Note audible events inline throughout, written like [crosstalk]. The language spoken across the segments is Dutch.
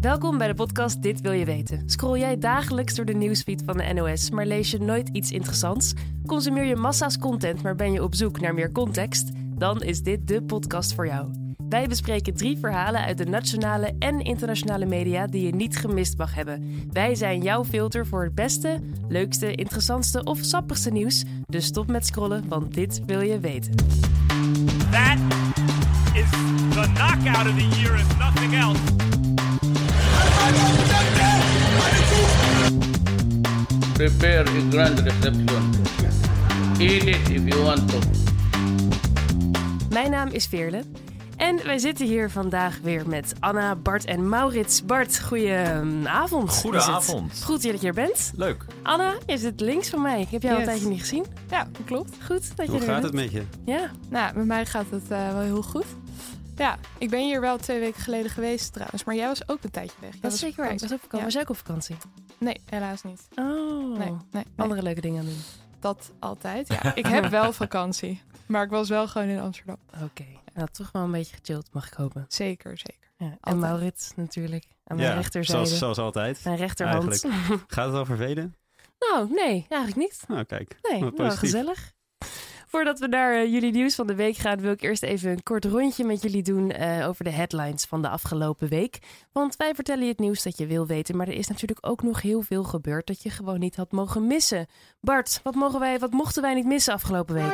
Welkom bij de podcast Dit Wil Je Weten. Scroll jij dagelijks door de nieuwsfeed van de NOS, maar lees je nooit iets interessants? Consumeer je massa's content, maar ben je op zoek naar meer context? Dan is dit de podcast voor jou. Wij bespreken drie verhalen uit de nationale en internationale media die je niet gemist mag hebben. Wij zijn jouw filter voor het beste, leukste, interessantste of sappigste nieuws. Dus stop met scrollen, want dit wil je weten. That is the knockout of the year, if nothing else. Prepare a grand reception. Eat it if you want to. Mijn naam is Veerle. En wij zitten hier vandaag weer met Anna, Bart en Maurits. Bart, goedenavond. Goedenavond. Goed dat je er bent. Leuk. Anna, je zit links van mij. Ik heb jou al een tijdje niet gezien. Ja, dat klopt. Goed dat je Hoe er gaat bent. het met je? Ja, Nou, met mij gaat het eh, wel heel goed. Ja, ik ben hier wel twee weken geleden geweest trouwens. Maar jij was ook een tijdje weg. Jij dat is zeker waar. Ik was, op vakantie. Ja. was jij ook op vakantie? Nee, helaas niet. Oh, Nee, nee, nee. andere leuke dingen aan doen. dat altijd. Ja, [laughs] ik heb wel vakantie. Maar ik was wel gewoon in Amsterdam. Oké, nou toch wel een beetje gechilled, mag ik hopen. Zeker, zeker. Ja. En Altijd. Maurits natuurlijk, aan mijn rechterzijde. zoals, zoals altijd. Mijn rechterhand. Gaat het al vervelen? [laughs] nou, nee, eigenlijk niet. Nou, kijk. Nee, wel positief. gezellig. Voordat we naar eh, jullie nieuws van de week gaan, wil ik eerst even een kort rondje met jullie doen eh, over de headlines van de afgelopen week. Want wij vertellen je het nieuws dat je wil weten, maar er is natuurlijk ook nog heel veel gebeurd dat je gewoon niet had mogen missen. Bart, wat, mogen wij, wat mochten wij niet missen afgelopen week?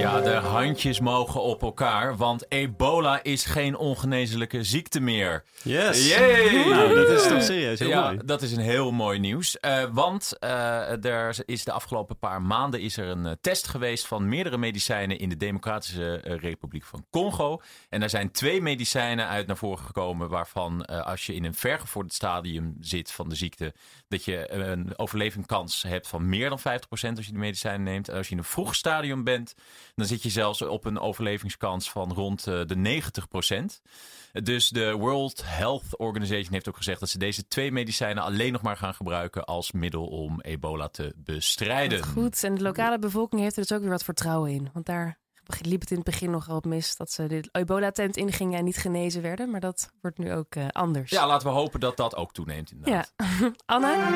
Ja, de handjes mogen op elkaar, want ebola is geen ongeneeslijke ziekte meer. Yes! Yay! Nou, dat is toch serieus heel ja, mooi. dat is een heel mooi nieuws. Eh, want eh, er is de afgelopen paar maanden is er een test geweest van meerdere medicijnen in de Democratische eh, Republiek van Congo. En daar zijn twee medicijnen uit naar voren gekomen waarvan eh, als je in een vergevorderd stadium zit van de ziekte, dat je een overlevingskans hebt van meer dan 50% als je de medicijnen neemt. En als je in een vroeg stadium bent, dan zit je zelfs op een overlevingskans van rond eh, de 90%. Dus de World Health Organization heeft ook gezegd dat ze deze twee medicijnen alleen nog maar gaan gebruiken als middel om ebola te bestrijden. Goed, en de lokale bevolking heeft er dus ook weer wat vertrouwen in. Want daar liep het in het begin nogal op mis dat ze de ebola-tent ingingen en niet genezen werden. Maar dat wordt nu ook eh, anders. Ja, laten we hopen dat dat ook toeneemt inderdaad. Ja. [laughs] Anna?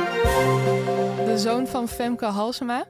De zoon van Femke Halsema.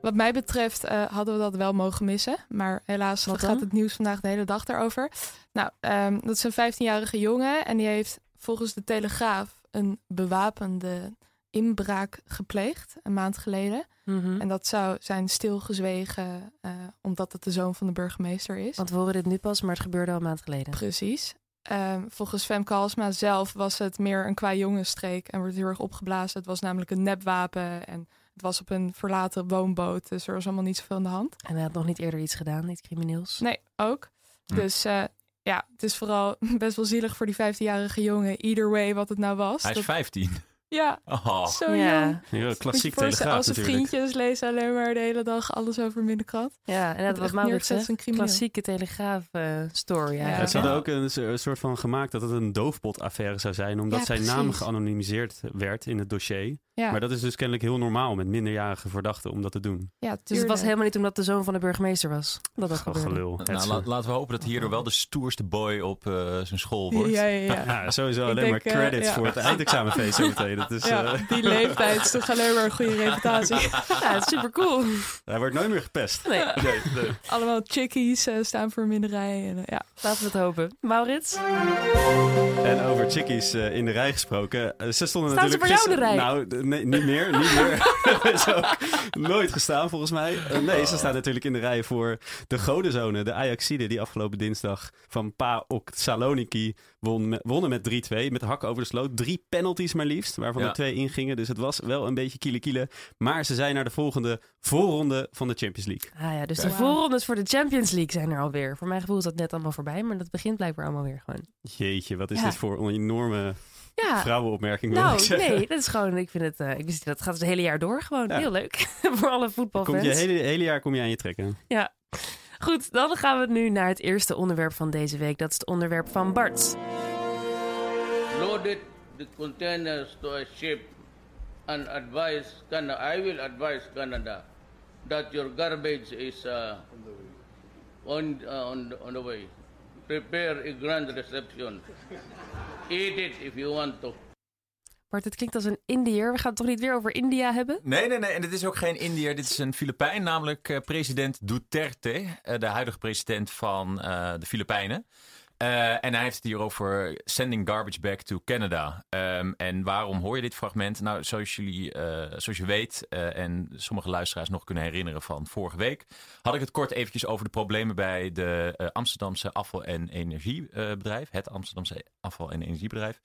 Wat mij betreft eh, hadden we dat wel mogen missen. Maar helaas Wat gaat het nieuws vandaag de hele dag daarover. Nou, ehm, dat is een 15-jarige jongen. En die heeft volgens de Telegraaf een bewapende inbraak gepleegd. Een maand geleden. Mhm. En dat zou zijn stilgezwegen eh, omdat het de zoon van de burgemeester is. Want we horen dit nu pas, maar het gebeurde al een maand geleden. Precies. Ehm, volgens Femke Halsma zelf was het meer een qua jongensstreek en wordt heel erg opgeblazen. Het was namelijk een nepwapen en het was op een verlaten woonboot. Dus er was allemaal niet zoveel aan de hand. En hij had nog niet eerder iets gedaan, iets crimineels. Nee, ook. Dus eh, ja, het is vooral [laughs] best wel zielig voor die 15-jarige jongen. Either way wat het nou was. Hij is Dat- 15. Ja, Oh. zo Ja. jong. Ja, klassiek telegraaf Als zijn natuurlijk. vriendjes lezen alleen maar de hele dag alles over hem in de krant. Ja, en dat Maurits als zegt. een. Klassieke telegraaf eh, story. Ja. Ze hadden ook een, so- een soort van gemaakt dat het een doofpotaffaire zou zijn, omdat Ja, zijn naam geanonimiseerd werd in het dossier. Ja, Maar dat is dus kennelijk heel normaal met minderjarige verdachten om dat te doen. ja Dus het was helemaal niet omdat de zoon van de burgemeester was. Dat dat Gewoon gebeurde. gelul. Nou, la- laten we hopen dat hierdoor wel de stoerste boy op eh, zijn school wordt. Ja, ja, ja. [laughs] Ja, sowieso alleen denk, maar eh, credits ja. voor het eindexamenfeest zometeen. Dat is, Ja, eh, die leeftijd is toch alleen maar een goede [laughs] reputatie. Ja, het is super cool. hij wordt nooit meer gepest. Nee, [laughs] Nee, nee. Allemaal chickies eh, staan voor minderij. En, eh, ja. laten we het hopen. Maurits? En over chickies eh, in de rij gesproken. ze stonden Staan ze natuurlijk voor jou in de gisteren- Nou, nee, niet meer. Niet meer. [laughs] is ook nooit gestaan volgens mij. Nee, ze staan natuurlijk in de rij voor de Godenzone. De Ajaxide die afgelopen dinsdag van PAOK Saloniki won, met- wonnen met 3-2. Met hakken over de sloot. Drie penalties maar liefst, waarvan Ja. er twee ingingen. Dus het was wel een beetje kiele kiele. Maar ze zijn naar de volgende voorronde van de Champions League. Ah ja, dus de voorrondes voor de Champions League zijn er alweer. Voor mijn gevoel is dat net allemaal voorbij, maar dat begint blijkbaar allemaal weer gewoon. Jeetje, wat is Ja. dit voor een enorme Ja, vrouwenopmerking nou nee, dat is gewoon, ik vind het, eh, ik wist, dat gaat het hele jaar door gewoon. Ja. Heel leuk [laughs] voor alle Kom voetbalfans. je hele, hele jaar kom je aan je trekken. Ja. Goed, dan gaan we nu naar het eerste onderwerp van deze week. Dat is het onderwerp van Bart. Loaded the containers to a ship and advise Canada. I will advise Canada that your garbage is uh, on uh, on the, on the way. Prepare a grand reception. [laughs] eat it if you want to. Bart, het klinkt als een Indiër. We gaan het toch niet weer over India hebben? Nee, nee, nee. En dit is ook geen Indiër. Dit is een Filipijn, namelijk eh, president Duterte. eh, de huidige president van eh, de Filipijnen. Eh, en hij heeft het hier over sending garbage back to Canada. Ehm, en waarom hoor je dit fragment? Nou, zoals, jullie, eh, zoals je weet eh, en sommige luisteraars nog kunnen herinneren van vorige week... had ik het kort eventjes over de problemen bij de eh, Amsterdamse afval- en energiebedrijf. het Amsterdamse afval- en energiebedrijf.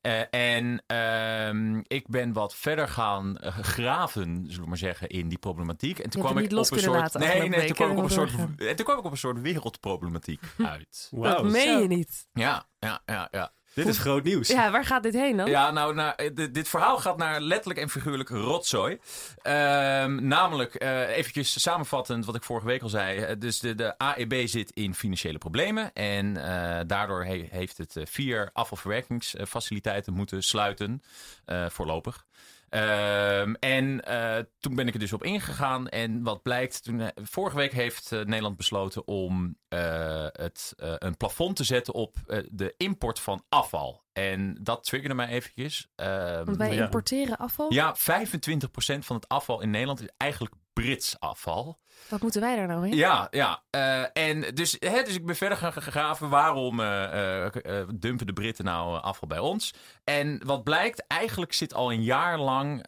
Eh, en ehm, ik ben wat verder gaan graven, zullen we maar zeggen, in die problematiek. En toen kwam ik niet op los een kunnen soort. laten Nee, nee, toen kwam, ik op een soort, en toen kwam ik op een soort wereldproblematiek uit. Wauw. Je niet. Ja, ja, ja, ja. Dit is groot nieuws. Ja, waar gaat dit heen dan? Ja, nou, nou eh, dit, dit verhaal gaat naar letterlijk en figuurlijk rotzooi. Ehm, namelijk, eh eventjes samenvattend wat ik vorige week al zei. Eh, Dus de, de AEB zit in financiële problemen. En daardoor he- heeft het vier afvalverwerkingsfaciliteiten moeten sluiten. voorlopig. Ehm, en eh, toen ben ik er dus op ingegaan. En wat blijkt, toen, eh, vorige week heeft eh, Nederland besloten om eh, het, eh, een plafond te zetten op eh, de import van afval. En dat triggerde mij eventjes. Ehm, Want wij Ja. importeren afval. ja, 25% van het afval in Nederland is eigenlijk Brits afval. Wat moeten wij daar nou mee? Ja, ja. eh, en dus, hè, dus ik ben verder gaan graven. Waarom eh, eh, dumpen de Britten nou afval bij ons? En wat blijkt, eigenlijk zit al een jaar lang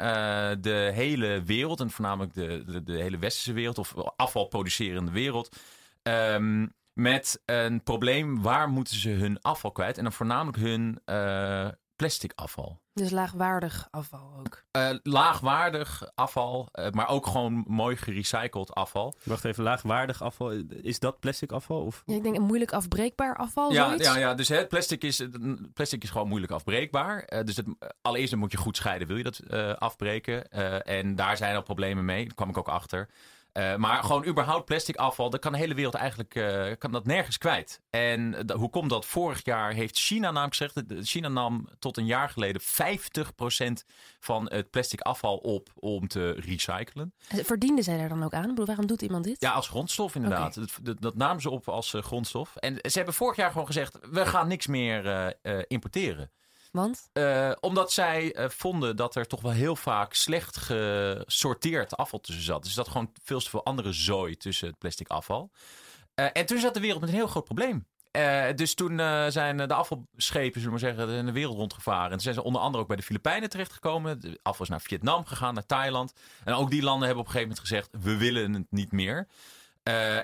de hele wereld... en voornamelijk de, de, de hele westerse wereld... of afvalproducerende wereld... ehm, met een probleem. Waar moeten ze hun afval kwijt? En dan voornamelijk hun plastic afval. Dus laagwaardig afval ook. Eh, laagwaardig afval, eh, maar ook gewoon mooi gerecycled afval. Wacht even, laagwaardig afval. Is dat plastic afval? Of? Ja, ik denk een moeilijk afbreekbaar afval, Ja, zoiets. ja, ja, dus het plastic is, plastic is gewoon moeilijk afbreekbaar. Eh, dus het, allereerst dan moet je goed scheiden, wil je dat eh, afbreken. Eh, en daar zijn al problemen mee, daar kwam ik ook achter. Eh, maar gewoon überhaupt plastic afval, dat kan de hele wereld eigenlijk eh, kan dat nergens kwijt. En eh, hoe komt dat? Vorig jaar heeft China namelijk gezegd, China nam tot een jaar geleden 50% van het plastic afval op om te recyclen. Verdienden zij daar dan ook aan? Ik bedoel, waarom doet iemand dit? Ja, als grondstof inderdaad. Dat, dat, dat namen ze op als grondstof. En ze hebben vorig jaar gewoon gezegd, we gaan niks meer importeren. Want? Eh, omdat zij eh, vonden dat er toch wel heel vaak slecht gesorteerd afval tussen zat. Dus zat gewoon veel te veel andere zooi tussen het plastic afval. Eh, en toen zat de wereld met een heel groot probleem. Dus toen zijn de afvalschepen, zullen we maar zeggen, de wereld rondgevaren. En toen zijn ze onder andere ook bij de Filipijnen terechtgekomen. De afval is naar Vietnam gegaan, naar Thailand. En ook die landen hebben op een gegeven moment gezegd, we willen het niet meer.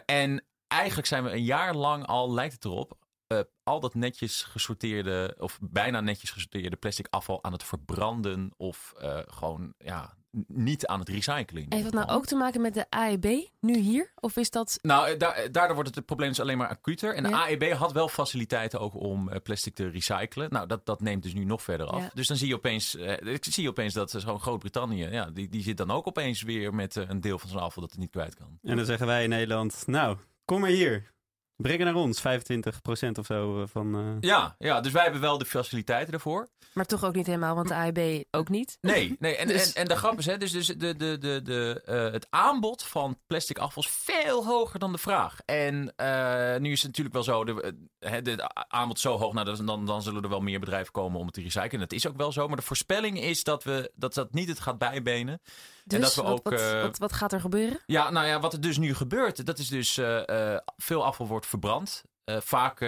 En eigenlijk zijn we een jaar lang al, lijkt het erop, eh, al dat netjes gesorteerde, of bijna netjes gesorteerde plastic afval aan het verbranden of eh, gewoon ja, niet aan het recyclen. Heeft dat nou ook te maken met de AEB nu hier? Of is dat... Nou, eh, da- daardoor wordt het probleem dus alleen maar acuter. En de. AEB had wel faciliteiten ook om eh, plastic te recyclen. Nou, dat, dat neemt dus nu nog verder af. Ja. Dus dan zie je opeens, eh, ik zie opeens dat zo'n Groot-Brittannië, ja, die, die zit dan ook opeens weer met een deel van zijn afval dat het niet kwijt kan. En dan zeggen wij in Nederland, nou, kom maar hier. Breng het naar ons, 25% of zo eh, van... eh, Ja, ja, dus wij hebben wel de faciliteiten ervoor. Maar toch ook niet helemaal, want de AEB ook niet. Nee, nee. En, [laughs] Dus- en, en de grap is, hè, dus, dus de, de, de, de, eh, het aanbod van plastic afval is veel hoger dan de vraag. En eh, nu is het natuurlijk wel zo, de, hè, de aanbod zo hoog, nou, dan- dan, zullen er wel meer bedrijven komen om het te recyclen. Dat is ook wel zo, maar de voorspelling is dat, we, dat dat niet het gaat bijbenen. Dus dat we wat, ook, wat, eh, wat, wat gaat er gebeuren? Ja, nou ja, wat er dus nu gebeurt, dat is dus eh, eh, veel afval wordt verbrand. Vaak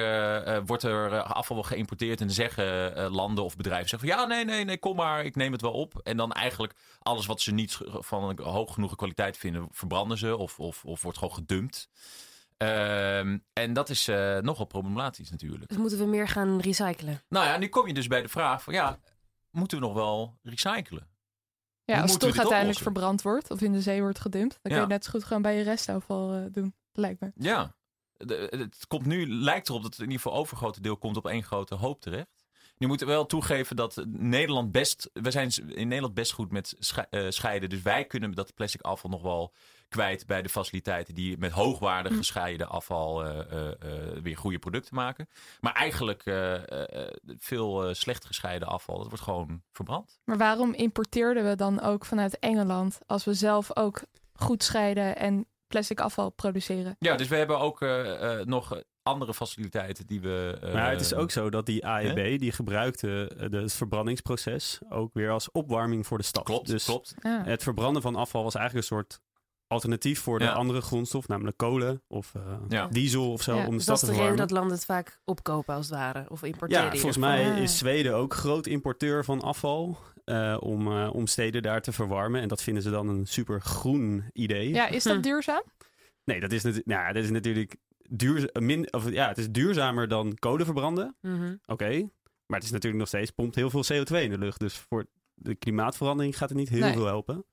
wordt er afval geïmporteerd en zeggen landen of bedrijven zeggen van ja, nee, nee, nee, kom maar, ik neem het wel op. En dan eigenlijk alles wat ze niet van een hoog genoeg kwaliteit vinden, verbranden ze of, of, of wordt gewoon gedumpt. Ehm, en dat is eh, nogal problematisch natuurlijk. Dus moeten we meer gaan recyclen? Nou ja, nu kom je dus bij de vraag van ja, moeten we nog wel recyclen? Ja, Hoe als het toch uiteindelijk oplossen? verbrand wordt of in de zee wordt gedumpt, dan kun je net zo goed gewoon bij je restafval eh, doen. Lijkt me. Ja, de- het komt nu, lijkt erop dat het in ieder geval overgrote deel komt op één grote hoop terecht. Nu moeten we wel toegeven dat Nederland best, we zijn in Nederland best goed met sche- eh, scheiden. Dus wij kunnen dat plastic afval nog wel kwijt bij de faciliteiten die met hoogwaardig gescheiden afval eh, eh, eh, weer goede producten maken. Maar eigenlijk eh, eh, eh, veel slecht gescheiden afval, dat wordt gewoon verbrand. Maar waarom importeerden we dan ook vanuit Engeland als we zelf ook goed scheiden en plastic afval produceren? Ja, dus we hebben ook eh, eh, nog andere faciliteiten die we... eh, Maar het is ook zo dat die AEB, die gebruikte de, het verbrandingsproces ook weer als opwarming voor de stad. Klopt, Dus klopt. Ja. het verbranden van afval was eigenlijk een soort alternatief voor de Ja. andere grondstof, namelijk kolen of eh, Ja. diesel of zo, Ja, om de Dus stad dat te is de reden verwarmen. dat landen het vaak opkopen als het ware. Of importeren. Ja, volgens mij Ah. is Zweden ook groot importeur van afval eh, om, eh, om steden daar te verwarmen. En dat vinden ze dan een super groen idee. ja, is dat Hm. [laughs] duurzaam? Nee, dat is, natu- nou, ja, dat is natuurlijk duur, min, of, ja, het is duurzamer dan kolen verbranden. Mhm. Oké, maar het is natuurlijk nog steeds pompt heel veel CO2 in de lucht. Dus voor de klimaatverandering gaat het niet heel Nee. veel helpen.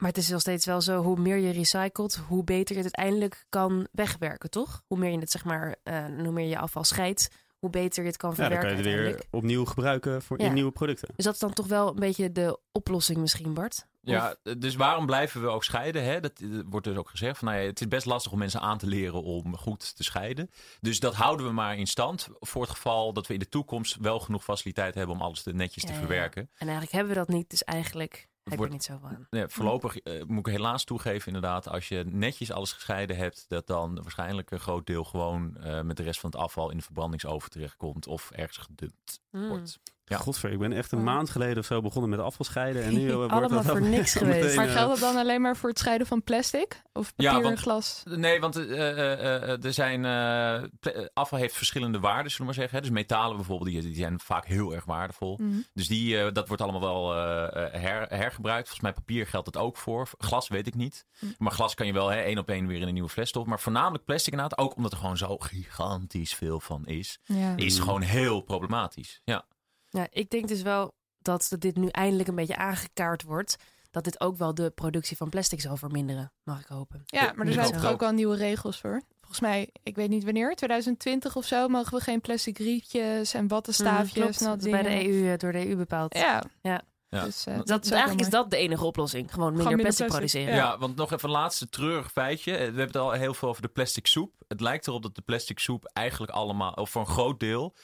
Maar het is nog steeds wel zo, hoe meer je recycelt, hoe beter je het uiteindelijk kan wegwerken, toch? Hoe meer je het, zeg maar, eh, hoe meer je afval scheidt, hoe beter je het kan Ja, dan verwerken kan je het weer opnieuw gebruiken voor, Ja. in nieuwe producten. Dus dat is dan toch wel een beetje de oplossing misschien, Bart? Ja, dus waarom blijven we ook scheiden? Hè? Dat eh, wordt dus ook gezegd. Van, nou ja, het is best lastig om mensen aan te leren om goed te scheiden. Dus dat houden we maar in stand. Voor het geval dat we in de toekomst wel genoeg faciliteit hebben om alles te, netjes te Ja, verwerken. En eigenlijk hebben we dat niet, dus eigenlijk heb je wordt- niet zoveel aan. Nee, voorlopig eh, moet ik helaas toegeven, inderdaad, als je netjes alles gescheiden hebt, dat dan waarschijnlijk een groot deel gewoon eh, met de rest van het afval in de verbrandingsoven terechtkomt of ergens gedumpt Mm. wordt. Ja. Godver, ik ben echt een maand geleden of zo begonnen met afval scheiden. En nu [laughs] eh, wordt Allemaal dat voor [laughs] niks geweest. eh, Maar geldt dat dan alleen maar voor het scheiden van plastic? Of papier Ja, en want- glas? Nee, want eh, eh, eh, er zijn, afval heeft verschillende waarden, zullen we maar zeggen. hè. Dus metalen bijvoorbeeld, die, die zijn vaak heel erg waardevol. Mhm. Dus die, dat wordt allemaal wel her, hergebruikt. Volgens mij papier geldt het ook voor. Glas weet ik niet. Hm. Maar glas kan je wel hè, één op één weer in een nieuwe fles stoppen. Maar voornamelijk plastic inderdaad. Ook omdat er gewoon zo gigantisch veel van is. Ja. Is Mm. gewoon heel problematisch. Ja. Ja, ik denk dus wel dat dit nu eindelijk een beetje aangekaart wordt. Dat dit ook wel de productie van plastic zal verminderen, mag ik hopen. Ja, maar er zijn toch ook wel nieuwe regels voor. Volgens mij, ik weet niet wanneer, 2020 of zo, mogen we geen plastic rietjes en wattenstaafjes. Mm, klopt. en al Dat is bij de. EU, eh, door de EU bepaald. Ja. Ja. Ja. Dus, eh, Dat- eigenlijk is dat de enige oplossing. Gewoon minder minder plastic, plastic. produceren. Ja. want nog even een laatste treurig feitje. We hebben het al heel veel over de plastic soep. Het lijkt erop dat de plastic soep eigenlijk allemaal, of voor een groot deel,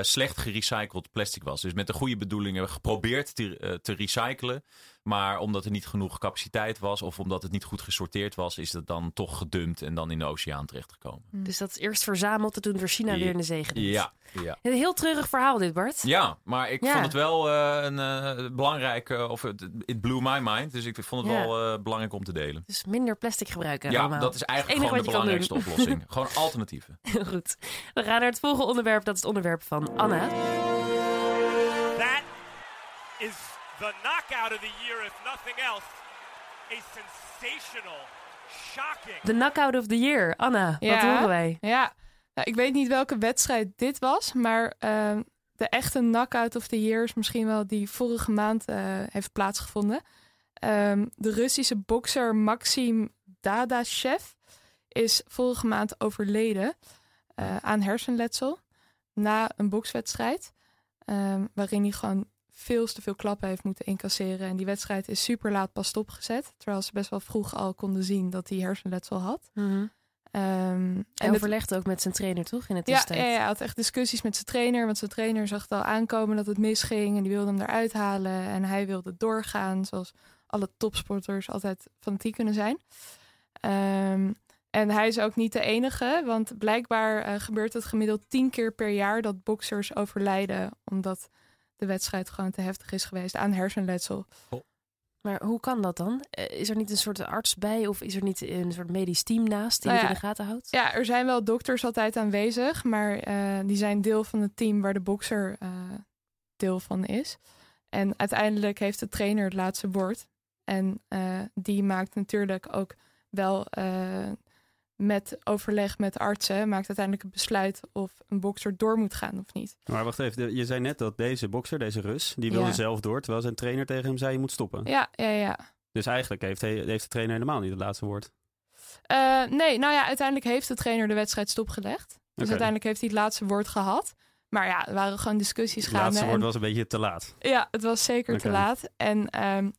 slecht gerecycled plastic was. Dus met de goede bedoelingen geprobeerd te, eh, te recyclen. Maar omdat er niet genoeg capaciteit was of omdat het niet goed gesorteerd was, is het dan toch gedumpt en dan in de oceaan terechtgekomen. Dus dat is eerst verzameld en toen door China Ja. weer in de zee gedumpt. Ja, ja. Een heel treurig verhaal dit, Bart. Ja, maar ik Ja. vond het wel eh, een eh, belangrijke, of het it blew my mind. Dus ik vond het Ja. wel eh, belangrijk om te delen. Dus minder plastic gebruiken Ja, allemaal. dat is eigenlijk gewoon de belangrijkste oplossing. [laughs] gewoon alternatieven. Heel [laughs] goed. We gaan naar het volgende onderwerp. Dat is het onderwerp van Anna. That is the knockout of the year, if nothing else. A sensational, shocking. De knockout of the year. Anna, wat Ja. horen wij? Ja, nou, ik weet niet welke wedstrijd dit was, maar ehm, de echte knockout of the year is misschien wel die vorige maand eh, heeft plaatsgevonden. Ehm, de Russische bokser Maxim Dadashev is vorige maand overleden eh, aan hersenletsel na een bokswedstrijd, ehm, waarin hij gewoon veel te veel klappen heeft moeten incasseren. En die wedstrijd is super laat pas stopgezet, terwijl ze best wel vroeg al konden zien dat hij hersenletsel had. Mhm. Ehm, En het- overlegde ook met zijn trainer, toch? In het ja, ja, hij had echt discussies met zijn trainer. Want zijn trainer zag het al aankomen dat het misging. En die wilde hem eruit halen. En hij wilde doorgaan. Zoals alle topsporters altijd fanatiek kunnen zijn. Ehm, en hij is ook niet de enige. Want blijkbaar eh, gebeurt het gemiddeld tien keer per jaar dat boksers overlijden. Omdat de wedstrijd gewoon te heftig is geweest aan hersenletsel. Maar hoe kan dat dan? Eh, Is er niet een soort arts bij of is er niet een soort medisch team naast die Nou het in de gaten houdt? Ja, er zijn wel dokters altijd aanwezig, maar eh, die zijn deel van het team waar de bokser eh, deel van is. En uiteindelijk heeft de trainer het laatste woord. En eh, die maakt natuurlijk ook wel eh, met overleg met artsen, maakt uiteindelijk het besluit of een bokser door moet gaan of niet. Maar wacht even, je zei net dat deze bokser, deze Rus, die wilde Ja. zelf door, terwijl zijn trainer tegen hem zei je moet stoppen. Ja, ja, ja. Dus eigenlijk heeft, heeft de trainer helemaal niet het laatste woord. Eh, nee, nou ja, uiteindelijk heeft de trainer de wedstrijd stopgelegd. Dus uiteindelijk heeft hij het laatste woord gehad. Maar ja, er waren gewoon discussies Het gaande. laatste en- woord was een beetje te laat. Ja, het was zeker te laat. En ehm,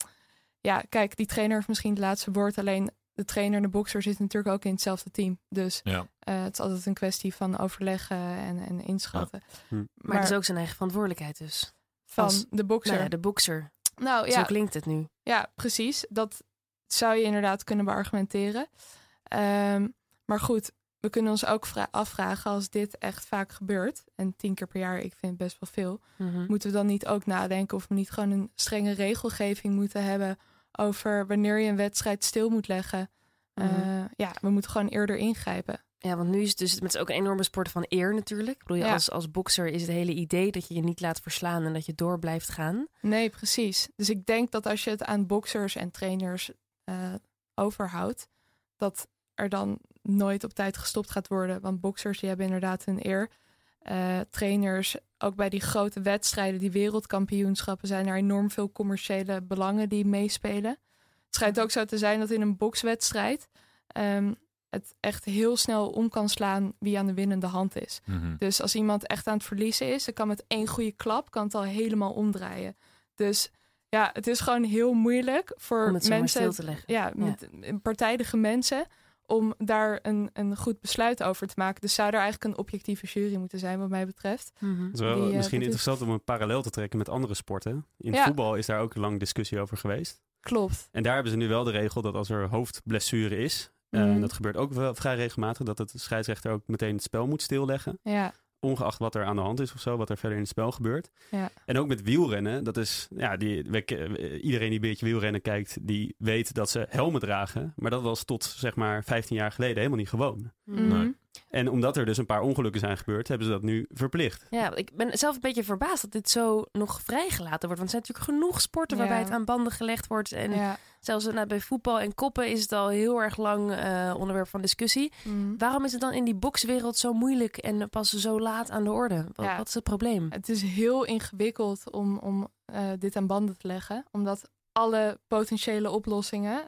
ja, kijk, die trainer heeft misschien het laatste woord. Alleen de trainer en de bokser zitten natuurlijk ook in hetzelfde team. Dus Ja. eh, het is altijd een kwestie van overleggen en, en inschatten. Maar, het is ook zijn eigen verantwoordelijkheid dus. van als- de bokser. Nou ja, de bokser. nou Zo ja, klinkt het nu. ja, precies. Dat zou je inderdaad kunnen beargumenteren. Ehm, maar goed, we kunnen ons ook vra- afvragen als dit echt vaak gebeurt. En tien keer per jaar, ik vind het best wel veel. Mhm. Moeten we dan niet ook nadenken of we niet gewoon een strenge regelgeving moeten hebben over wanneer je een wedstrijd stil moet leggen. Eh, Mhm. ja, we moeten gewoon eerder ingrijpen. Ja, want nu is het dus met ook een enorme sport van eer natuurlijk. Ik bedoel, Ja. als, als bokser is het hele idee dat je je niet laat verslaan en dat je door blijft gaan. Nee, precies. Dus ik denk dat als je het aan boksers en trainers eh, overhoudt, dat er dan nooit op tijd gestopt gaat worden. Want boksers die hebben inderdaad hun eer. Eh, trainers, ook bij die grote wedstrijden, die wereldkampioenschappen, zijn er enorm veel commerciële belangen die meespelen. Het schijnt ook zo te zijn dat in een bokswedstrijd ehm, het echt heel snel om kan slaan wie aan de winnende hand is. Mhm. Dus als iemand echt aan het verliezen is, dan kan met één goede klap kan het al helemaal omdraaien. Dus ja, het is gewoon heel moeilijk voor Om het zomaar mensen, stil te leggen. ja, met partijdige mensen, om daar een, een goed besluit over te maken. Dus zou er eigenlijk een objectieve jury moeten zijn, wat mij betreft. Mhm. Het is wel Die, eh, misschien interessant om een parallel te trekken met andere sporten. In Ja. voetbal is daar ook lang discussie over geweest. Klopt. En daar hebben ze nu wel de regel dat als er hoofdblessure is, eh, Mhm. en dat gebeurt ook wel vrij regelmatig, dat het de scheidsrechter ook meteen het spel moet stilleggen. Ja, Ongeacht wat er aan de hand is of zo, wat er verder in het spel gebeurt. Ja. En ook met wielrennen, dat is, ja, die, we ke- iedereen die een beetje wielrennen kijkt, die weet dat ze helmen dragen. Maar dat was tot zeg maar 15 jaar geleden helemaal niet gewoon. Mhm. Mhm. En omdat er dus een paar ongelukken zijn gebeurd, hebben ze dat nu verplicht. Ja, ik ben zelf een beetje verbaasd dat dit zo nog vrijgelaten wordt. Want er zijn natuurlijk genoeg sporten waarbij het aan banden gelegd wordt. En ja. Zelfs nou, bij voetbal en koppen is het al heel erg lang eh, onderwerp van discussie. Mhm. Waarom is het dan in die bokswereld zo moeilijk en pas zo laat aan de orde? Wat, Ja. wat is het probleem? Het is heel ingewikkeld om, om eh, dit aan banden te leggen. Omdat alle potentiële oplossingen,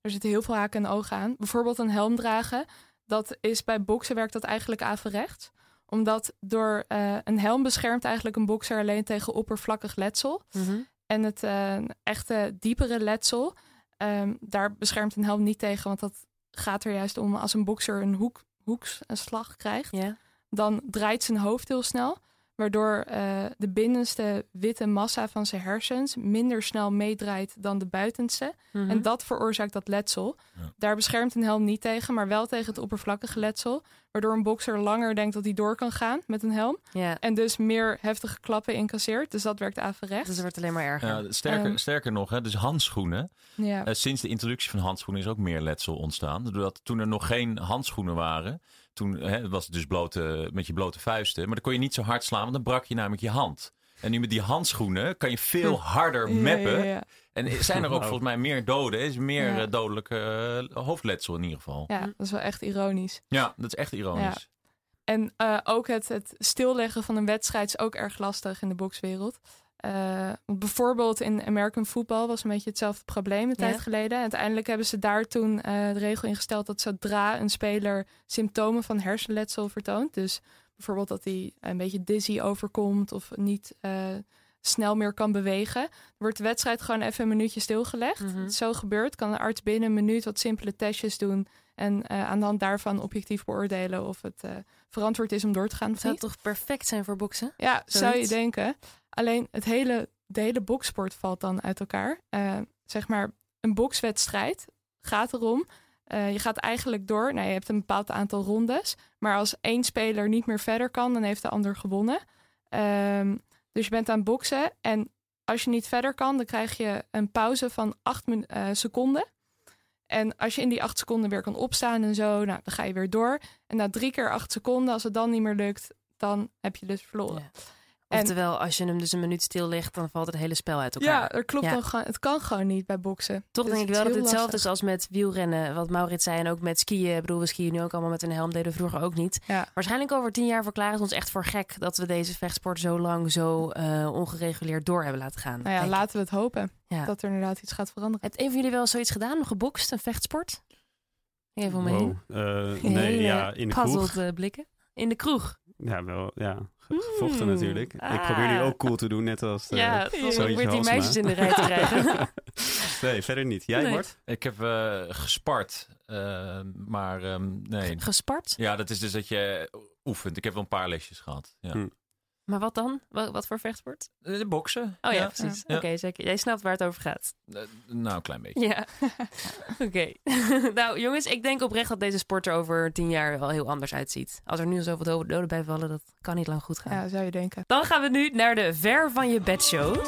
er zitten heel veel haken en ogen aan. Bijvoorbeeld een helm dragen. Dat is bij boksen werkt dat eigenlijk averechts. Omdat door een helm beschermt eigenlijk een bokser alleen tegen oppervlakkig letsel. Mhm. En het eh, echte diepere letsel, ehm, daar beschermt een helm niet tegen. Want dat gaat er juist om als een bokser een hoek, hoeksslag krijgt Ja. dan draait zijn hoofd heel snel. Waardoor eh, de binnenste witte massa van zijn hersens minder snel meedraait dan de buitenste. Mhm. En dat veroorzaakt dat letsel. Ja. Daar beschermt een helm niet tegen, maar wel tegen het oppervlakkige letsel. Waardoor een bokser langer denkt dat hij door kan gaan met een helm. ja. En dus meer heftige klappen incasseert. Dus dat werkt averechts. Dus het wordt alleen maar erger. Ja, sterker, Ehm. sterker nog, hè, dus handschoenen. ja. Eh, sinds de introductie van handschoenen is ook meer letsel ontstaan. Doordat toen er nog geen handschoenen waren, toen hè, was het dus blote, met je blote vuisten. Maar dan kon je niet zo hard slaan, want dan brak je namelijk je hand. En nu met die handschoenen kan je veel [laughs] harder Ja, ja, meppen. ja. En zijn er ook [laughs] volgens mij meer doden. is meer Ja. eh, dodelijk eh, hoofdletsel in ieder geval. Ja, dat is wel echt ironisch. Ja, dat is echt ironisch. En eh, ook het, het stilleggen van een wedstrijd is ook erg lastig in de bokswereld. Eh, bijvoorbeeld in American football was een beetje hetzelfde probleem een tijd geleden. Uiteindelijk hebben ze daar toen eh, de regel ingesteld dat zodra een speler symptomen van hersenletsel vertoont, dus bijvoorbeeld dat hij een beetje dizzy overkomt of niet eh, snel meer kan bewegen, wordt de wedstrijd gewoon even een minuutje stilgelegd. Mhm. Het zo gebeurt, kan de arts binnen een minuut wat simpele testjes doen en eh, aan de hand daarvan objectief beoordelen of het verantwoord is om door te gaan. Of Zou niet. het toch perfect zijn voor boksen? Ja, zou je denken. Alleen het hele, hele boksport valt dan uit elkaar. Eh, zeg maar, een bokswedstrijd gaat erom. eh, je gaat eigenlijk door. Nou, je hebt een bepaald aantal rondes. Maar als één speler niet meer verder kan, dan heeft de ander gewonnen. Ehm, dus je bent aan het boksen. En als je niet verder kan, dan krijg je een pauze van acht eh, seconden. En als je in die acht seconden weer kan opstaan en zo, nou, dan ga je weer door. En na drie keer acht seconden, als het dan niet meer lukt, dan heb je dus verloren. En- Oftewel, als je hem dus een minuut stil legt, dan valt het hele spel uit elkaar. Ja, er klopt Ja. dan gewoon. Het kan gewoon niet bij boksen. Toch Dus denk ik wel dat het hetzelfde is als met wielrennen. Wat Maurits zei en ook met skiën. Ik bedoel, we skiën nu ook allemaal met een helm. Deden we vroeger ook niet. Ja. Waarschijnlijk over tien jaar verklaren ze ons echt voor gek... dat we deze vechtsport zo lang zo eh, ongereguleerd door hebben laten gaan. Nou ja, laten we het hopen Ja. dat er inderdaad iets gaat veranderen. Heeft een van jullie wel zoiets gedaan? Gebokst, een vechtsport? Even. Wow. Eh, [laughs] nee, ja, in de kroeg. blikken. In de kroeg. Ja, wel, ja. ge- Gevochten Mm. natuurlijk. Ik Ah. probeer nu ook cool te doen, net als... eh, ja, Zoontje probeert die meisjes in de rij te krijgen. [laughs] nee, verder niet. Jij, Nee. Bart? Ik heb eh, gespart, eh, maar ehm, nee. Gespart? Ja, dat is dus dat je oefent. Ik heb wel een paar lesjes gehad. Ja. Hm. Maar wat dan? Wat, wat voor vechtsport? De boksen. Oh ja, precies. Ja. Oké, zeker. Jij snapt waar het over gaat. Eh, nou, een klein beetje. Ja. [laughs] Oké. [laughs] nou, jongens, ik denk oprecht dat deze sport er over tien jaar wel heel anders uitziet. Als er nu al zoveel do- doden bij vallen, dat kan niet lang goed gaan. Ja, zou je denken. Dan gaan we nu naar de Ver van je bed show.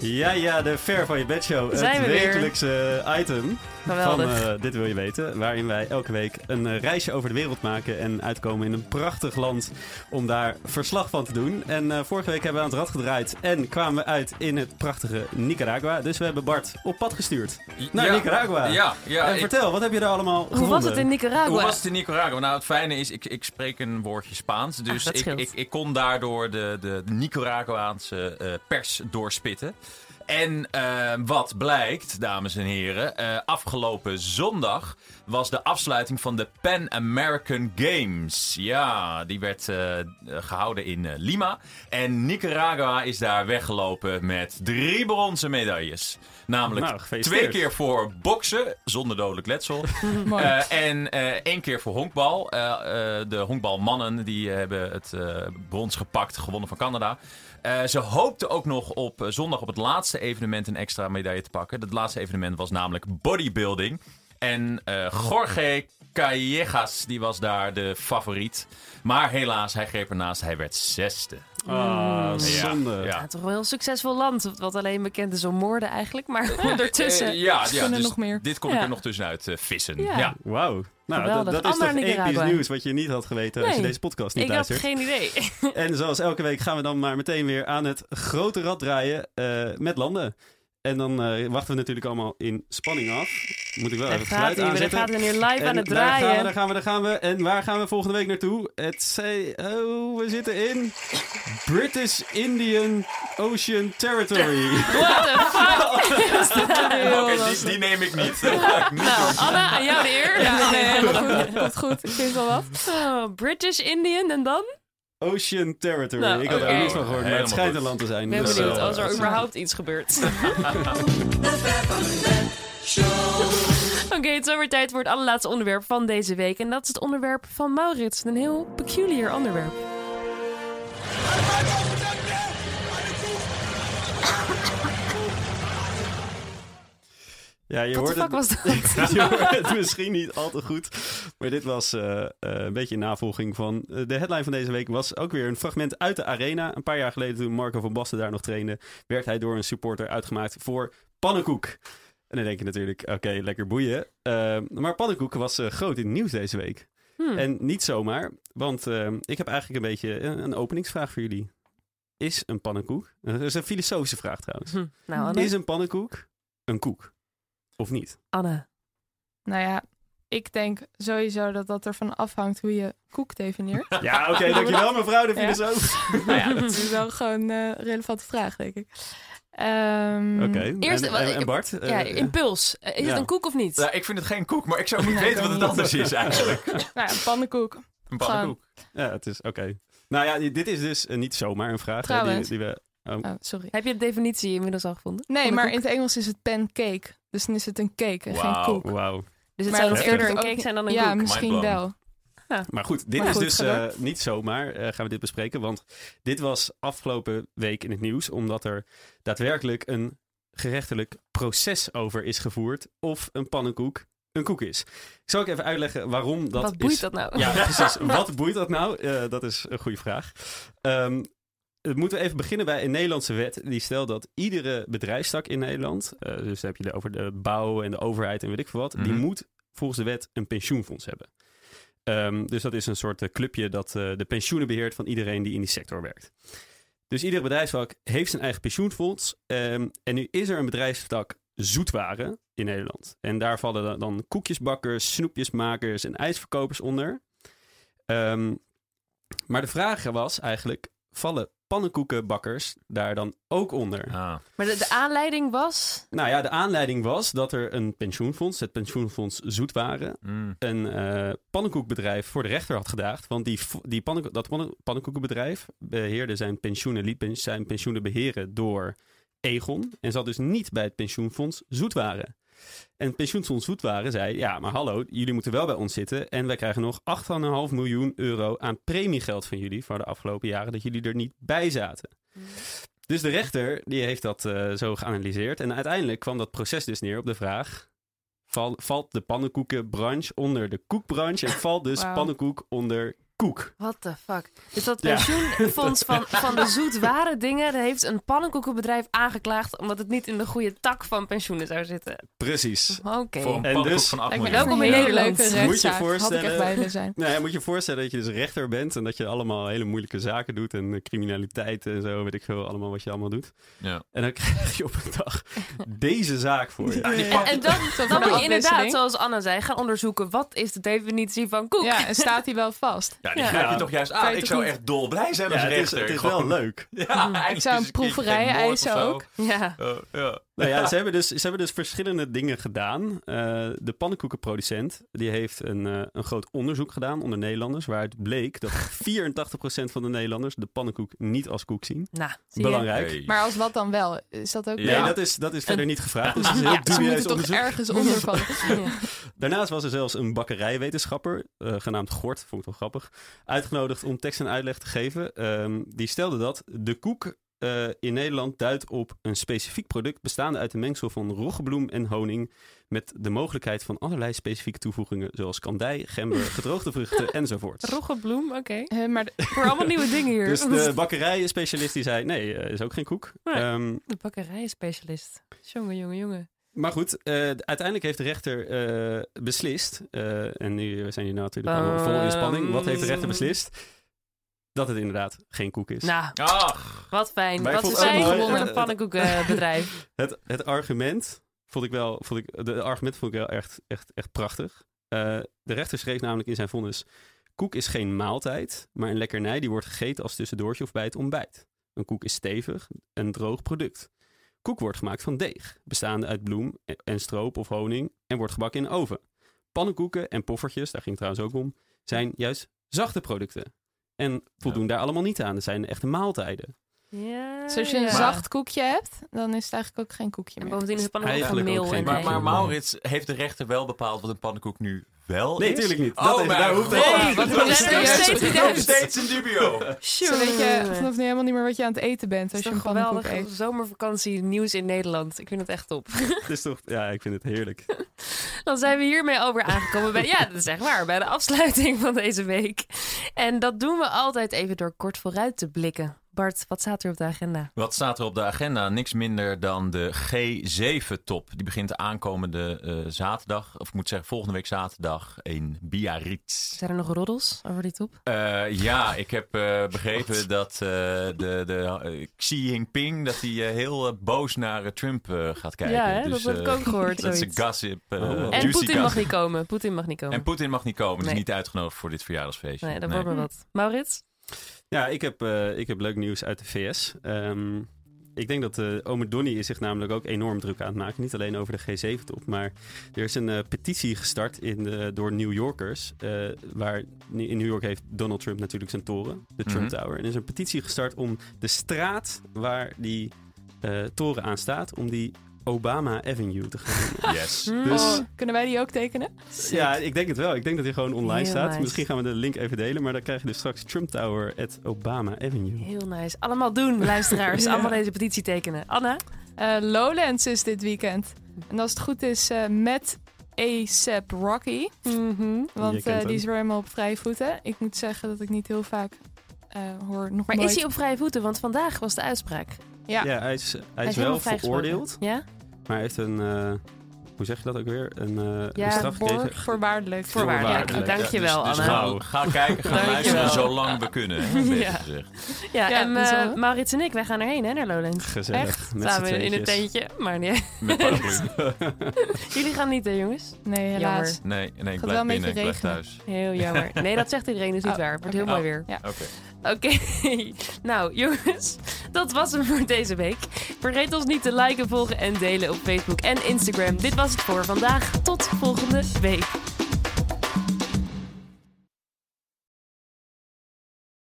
Ja, ja, de Ver van je bed show. Zijn het we weer. wekelijkse item Geweldig. van eh, Dit Wil Je Weten. Waarin wij elke week een eh, reisje over de wereld maken en uitkomen in een prachtig land om daar verslag van te doen. En eh, vorige week hebben we aan het rad gedraaid en kwamen we uit in het prachtige Nicaragua. Dus we hebben Bart op pad gestuurd naar Ja. Nicaragua. Ja, ja. en ik- vertel, wat heb je daar allemaal Hoe gevonden? was het in Nicaragua? Hoe was het in Nicaragua? Nou, het fijne is, ik, ik spreek een woordje Spaans. Dus Ah, dat ik, ik, ik kon daardoor de, de, de Nicaraguaanse eh, pers doorspitten. En eh, wat blijkt, dames en heren, eh, afgelopen zondag was de afsluiting van de Pan American Games. Ja, die werd eh, gehouden in eh, Lima. En Nicaragua is daar weggelopen met drie bronzen medailles. Namelijk Nou, twee keer voor boksen, zonder dodelijk letsel. [laughs] Eh, en eh, één keer voor honkbal. De honkbalmannen die hebben het eh, brons gepakt, gewonnen van Canada. Eh, ze hoopten ook nog op eh, zondag op het laatste evenement een extra medaille te pakken. Het laatste evenement was namelijk bodybuilding. En eh Jorge Callejas, die was daar de favoriet. Maar helaas, hij greep ernaast. Hij werd zesde. Ah, zonde. Ja. Ja, toch wel een heel succesvol land. Wat alleen bekend is om moorden eigenlijk. Maar ondertussen... Eh, ja, ja, kunnen dus nog meer. dit kon ik Ja. er nog tussenuit eh, vissen. Ja. ja. Wauw. Nou, dat, is toch episch nieuws wat je niet had geweten als je deze podcast niet ik had luistert. geen idee. [laughs] En zoals elke week gaan we dan maar meteen weer aan het grote rad draaien eh, met landen. En dan eh, wachten we natuurlijk allemaal in spanning af. Moet ik wel Daar even het geluid. Daar aanzetten. gaat hij weer live En aan het Daar gaan, we, draaien. daar gaan we, daar gaan we. En waar gaan we volgende week naartoe? Het zei, oh, we zitten in British Indian Ocean Territory. [laughs] What the fuck? [laughs] Is dat nu? Oké, die, die neem ik niet. Nou, [laughs] Anna, aan jou de eer. Ja, nee, helemaal goed. Komt goed. Ik vind wel wat. Oh, British Indian en dan? Ocean Territory. Nou, ik had er ook niets van gehoord, maar het schijnt een land te zijn. Ik ben Dus, benieuwd eh, als er überhaupt iets gebeurt. Oké, het is alweer tijd voor het allerlaatste onderwerp van deze week. En dat is het onderwerp van Maurits. Een heel peculiar onderwerp. Ja, je hoort het, was dat? [laughs] je hoort het misschien niet al te goed. Maar dit was eh, eh, een beetje in navolging van... eh, de headline van deze week was ook weer een fragment uit de arena. Een paar jaar geleden toen Marco van Basten daar nog trainde... werd hij door een supporter uitgemaakt voor pannenkoek. En dan denk je natuurlijk, oké, lekker boeien. Eh, maar pannenkoek was eh, groot in het nieuws deze week. Hmm. En niet zomaar, want eh, ik heb eigenlijk een beetje een, een openingsvraag voor jullie. Is een pannenkoek... Dat is een filosofische vraag trouwens. Hm, Nou, Anne. Is een pannenkoek een koek? Of niet? Anne. Nou ja, ik denk sowieso dat dat ervan afhangt hoe je koek definieert. [laughs] Ja, oké, dankjewel mevrouw de Ja. filosoof. [laughs] nou ja, [laughs] dat is wel gewoon eh, een relevante vraag, denk ik. Ehm, Oké, Eerst- en, wat- en, en Bart? Ja, eh, impuls. Eh, Is ja. het een koek of niet? Nou, ik vind het geen koek, maar ik zou [laughs] niet weten wat het anders is eigenlijk. [laughs] Nou ja, een pannenkoek. Een pannenkoek. ja, het is oké. Nou ja, dit is dus eh, niet zomaar een vraag. hè, die, die we, oh, Oh, sorry. Heb je de definitie inmiddels al gevonden? Nee, maar in het Engels is het pancake. Dus dan is het een cake en geen koek. wauw. Dus het Maar zou eerder een cake zijn dan een ja, koek. misschien Mindblown. Maar goed, dit Maar is goed, dus eh, niet zomaar eh, gaan we dit bespreken. Want dit was afgelopen week in het nieuws. Omdat er daadwerkelijk een gerechtelijk proces over is gevoerd. Of een pannenkoek een koek is. Ik zal ook even uitleggen waarom dat Wat boeit is. dat nou? Ja, precies. [laughs] Wat boeit dat nou? Eh, dat is een goede vraag. Ehm, het moeten we even beginnen bij een Nederlandse wet. Die stelt dat iedere bedrijfstak in Nederland, dus dan heb je het over de bouw en de overheid en weet ik veel wat, die Mhm. moet volgens de wet een pensioenfonds hebben. Ehm, dus dat is een soort eh, clubje dat eh, de pensioenen beheert van iedereen die in die sector werkt. Dus ieder bedrijfstak heeft zijn eigen pensioenfonds. Ehm, en nu is er een bedrijfstak zoetwaren in Nederland. En daar vallen dan- dan koekjesbakkers, snoepjesmakers en ijsverkopers onder. Ehm, maar de vraag was eigenlijk, vallen pannenkoekenbakkers daar dan ook onder? Ah. Maar de, de aanleiding was... Nou ja, de aanleiding was dat er een pensioenfonds, het pensioenfonds Zoetwaren, Mm. een eh, pannenkoekbedrijf voor de rechter had gedaagd. Want die, die pannen, dat pannen- pannenkoekenbedrijf beheerde zijn pensioenen, liet zijn pensioenen beheren door Egon. En zat dus niet bij het pensioenfonds Zoetwaren. En pensioenfonds Zoetwaren zei, ja, maar hallo, jullie moeten wel bij ons zitten. En wij krijgen nog 8,5 miljoen euro aan premiegeld van jullie voor de afgelopen jaren dat jullie er niet bij zaten. Dus de rechter die heeft dat eh, zo geanalyseerd. En uiteindelijk kwam dat proces dus neer op de vraag... Val, valt de pannenkoekenbranche onder de koekbranche... en valt dus pannenkoek onder koek? What the fuck? Dus dat Ja. pensioenfonds [laughs] van, van de zoetware dingen... heeft een pannenkoekenbedrijf aangeklaagd... omdat het niet in de goede tak van pensioenen zou zitten. Precies. Oké. Voor een En pannenkoek dus- van 8 Lijkt me miljoen. ook een hele leuke Moet je rechtszaak. Had ik voorstellen- echt bij willen zijn. Nou ja, moet je je voorstellen dat je dus rechter bent... en dat je allemaal hele moeilijke zaken doet... en criminaliteit en zo, weet ik veel, allemaal wat je allemaal doet. Ja. En dan [laughs] krijg je op een dag deze zaak voor je. En dan, dan moet je inderdaad, zoals Anna zei, gaan onderzoeken... wat is de definitie van koek? Ja, en staat hij wel vast? Ja, die Ja. grijp je toch juist aan. je Ik zou niet- echt dolblij zijn Ja, als het is, rechter. het is wel leuk. Ja, Ik eindelijk zou een proeverij eisen ook. Ja. Eh, ja. Nou ja, [laughs] ze hebben, dus, ze hebben dus verschillende dingen gedaan. Eh, de pannenkoekenproducent die heeft een, eh, een groot onderzoek gedaan onder Nederlanders... waaruit bleek dat [laughs] 84% van de Nederlanders de pannenkoek niet als koek zien. Nou, zie? Belangrijk. Hey. Maar als wat dan wel? Is dat ook... Nee, Ja. dat is, dat is verder niet gevraagd. Dus het is een heel Ze dubieus moeten toch onderzoek. ergens onder van. [laughs] Ja. Daarnaast was er zelfs een bakkerijwetenschapper, eh, genaamd Gort, vond ik wel grappig, uitgenodigd om tekst en uitleg te geven. Ehm, die stelde dat de koek eh, in Nederland duidt op een specifiek product bestaande uit een mengsel van roggebloem en honing met de mogelijkheid van allerlei specifieke toevoegingen zoals kandij, gember, [laughs] gedroogde vruchten enzovoort. Roggebloem, oké. Eh, maar [laughs] Voor allemaal nieuwe dingen hier. Dus de [laughs] bakkerijspecialist die zei, nee, eh, is ook geen koek. Nee. Ehm, De bakkerijspecialist. Jongen, jongen, jongen. Maar goed, eh, uiteindelijk heeft de rechter eh, beslist. eh, en nu zijn hier natuurlijk allemaal vol in spanning. Wat heeft de rechter beslist? Dat het inderdaad geen koek is. Nou, Ach, wat fijn. Maar ik Wat mooi, gewonnen een [laughs] pannenkoekenbedrijf? Het, het argument vond ik wel. Vond ik, de argument vond ik wel echt, echt, echt prachtig. Eh, de rechter schreef namelijk in zijn vonnis: Koek is geen maaltijd, maar een lekkernij die wordt gegeten als tussendoortje of bij het ontbijt. Een koek is stevig, een droog product. Koek wordt gemaakt van deeg, bestaande uit bloem en stroop of honing en wordt gebakken in de oven. Pannenkoeken en poffertjes, daar ging het trouwens ook om, zijn juist zachte producten. En voldoen daar allemaal niet aan. Dat zijn echte maaltijden. Ja, dus als je een ja. zacht koekje hebt, dan is het eigenlijk ook geen koekje En meer. bovendien is het pannenkoek van Eigenlijk ook meel maar, maar Maurits, heeft de rechter wel bepaald wat een pannenkoek nu wel Nee, is? tuurlijk niet. Oh, Dat maar daar hoeft nee, nog nog steeds Nog steeds in dubio. Zo weet je vanaf nu helemaal niet meer wat je aan het eten bent als je is een geweldig eet. zomervakantie nieuws in Nederland. Ik vind het echt top. Het is toch, ja, ik vind het heerlijk. [laughs] Dan zijn we hiermee alweer aangekomen bij, ja, dat is echt waar, bij de afsluiting van deze week. En dat doen we altijd even door kort vooruit te blikken. Bart, wat staat er op de agenda? Wat staat er op de agenda? Niks minder dan de G7-top. Die begint aankomende eh, zaterdag, of ik moet zeggen volgende week zaterdag in Biarritz. Zijn er nog roddels over die top? Eh, ja, ik heb eh, begrepen dat eh, de, de Xi Jinping dat hij heel boos naar Trump eh, gaat kijken. ja, hè, Dus, dat heb ik eh, ook gehoord. [laughs] Dat is een gossip. eh, Oh. En Poetin mag niet komen. Poetin mag niet komen. En Poetin mag niet komen, dus Nee. niet uitgenodigd voor dit verjaardagsfeestje. nee, dat Nee. wordt maar wat. Maurits? Ja, ik heb, eh, ik heb leuk nieuws uit de VS. Ehm, ik denk dat uh, Ome Donny is zich namelijk ook enorm druk aan het maken. Niet alleen over de G7-top, maar er is een eh, petitie gestart in de, door New Yorkers. waar in New York heeft Donald Trump natuurlijk zijn toren, de Trump Mhm. Tower. En er is een petitie gestart om de straat waar die toren aan staat, om die Obama Avenue te gaan. [laughs] Yes. Dus- Oh, kunnen wij die ook tekenen? Ja, ik denk het wel. Ik denk dat hij gewoon online Heel staat. nice. Misschien gaan we de link even delen, maar dan krijg je dus straks Trump Tower at Obama Avenue. Heel nice. Allemaal doen, luisteraars. [laughs] Ja. Allemaal deze petitie tekenen. Anna? Eh, Lowlands is dit weekend. En als het goed is eh, met ASAP Rocky. Mhm. Want eh, die is weer helemaal op vrije voeten. Ik moet zeggen dat ik niet heel vaak eh, hoor nog Maar nooit... is hij op vrije voeten? Want vandaag was de uitspraak. Ja. Ja, hij is, hij is, wel veroordeeld, Ja? Maar hij heeft een, eh, hoe zeg je dat ook weer? Een, eh, Ja, een straf voor- gekregen. Voorwaardelijk. Voorwaardelijk. Voorwaardelijk. Dankjewel, dus, dus Anna. Ga, ga [laughs] kijken, ga Dankjewel. luisteren zolang we kunnen. hè, Ja. gezegd. Ja, Ja, en wel- Maurits en ik, wij gaan erheen hè, naar Lowlands. Gezellig. Echt? Met Samen in een tentje. Maar nee. Met. [laughs] Jullie gaan niet hè jongens? Nee, helaas. Nee, nee ik Gaat blijf wel een binnen, ik blijf thuis. Heel jammer. Nee, dat zegt iedereen, dus niet Oh, waar. Het wordt heel oké. mooi weer. Ja. Oké. Oké, [laughs] nou jongens, dat was hem voor deze week. Vergeet ons niet te liken, volgen en delen op Facebook en Instagram. Dit was het voor vandaag. Tot volgende week.